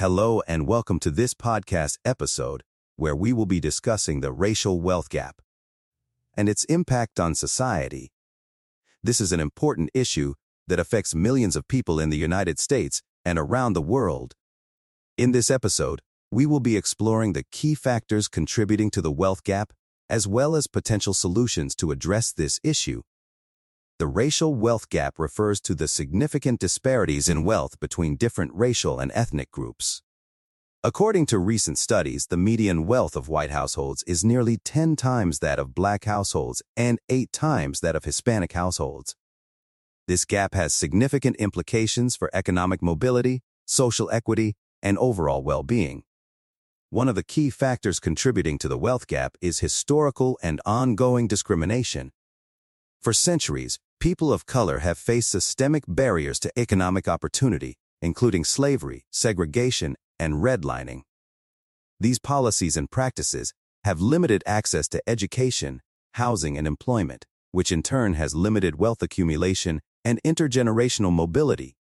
Hello and welcome to this podcast episode where we will be discussing the racial wealth gap and its impact on society. This is an important issue that affects millions of people in the United States and around the world. In this episode, we will be exploring the key factors contributing to the wealth gap as well as potential solutions to address this issue. The racial wealth gap refers to the significant disparities in wealth between different racial and ethnic groups. According to recent studies, the median wealth of white households is nearly 10 times that of black households and 8 times that of Hispanic households. This gap has significant implications for economic mobility, social equity, and overall well-being. One of the key factors contributing to the wealth gap is historical and ongoing discrimination. For centuries, people of color have faced systemic barriers to economic opportunity, including slavery, segregation, and redlining. These policies and practices have limited access to education, housing, and employment, which in turn has limited wealth accumulation and intergenerational mobility.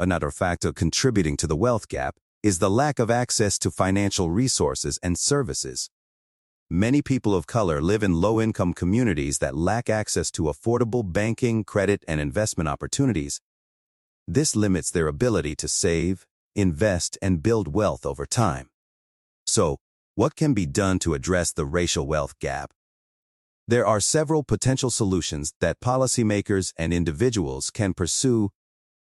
Another factor contributing to the wealth gap is the lack of access to financial resources and services. Many people of color live in low-income communities that lack access to affordable banking, credit, and investment opportunities. This limits their ability to save, invest, and build wealth over time. So, what can be done to address the racial wealth gap? There are several potential solutions that policymakers and individuals can pursue.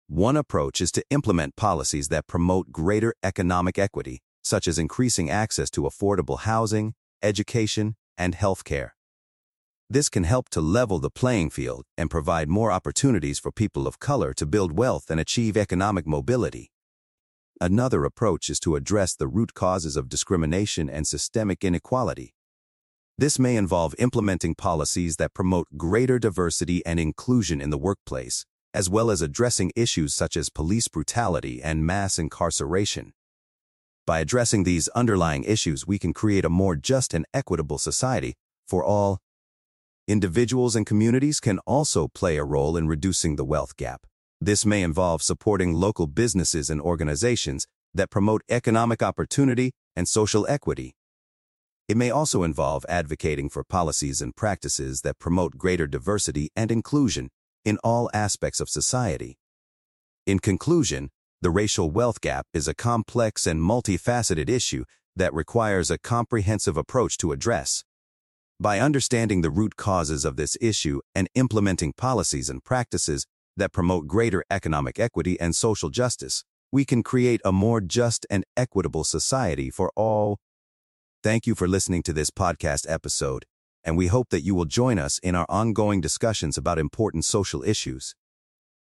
One approach is to implement policies that promote greater economic equity, such as increasing access to affordable housing, education, and healthcare. This can help to level the playing field and provide more opportunities for people of color to build wealth and achieve economic mobility. Another approach is to address the root causes of discrimination and systemic inequality. This may involve implementing policies that promote greater diversity and inclusion in the workplace, as well as addressing issues such as police brutality and mass incarceration. By addressing these underlying issues, we can create a more just and equitable society for all. Individuals and communities can also play a role in reducing the wealth gap. This may involve supporting local businesses and organizations that promote economic opportunity and social equity. It may also involve advocating for policies and practices that promote greater diversity and inclusion in all aspects of society. In conclusion, the racial wealth gap is a complex and multifaceted issue that requires a comprehensive approach to address. By understanding the root causes of this issue and implementing policies and practices that promote greater economic equity and social justice, we can create a more just and equitable society for all. Thank you for listening to this podcast episode, and we hope that you will join us in our ongoing discussions about important social issues.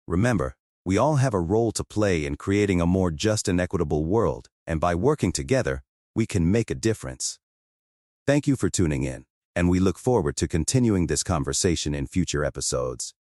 Remember, we all have a role to play in creating a more just and equitable world, and by working together, we can make a difference. Thank you for tuning in, and we look forward to continuing this conversation in future episodes.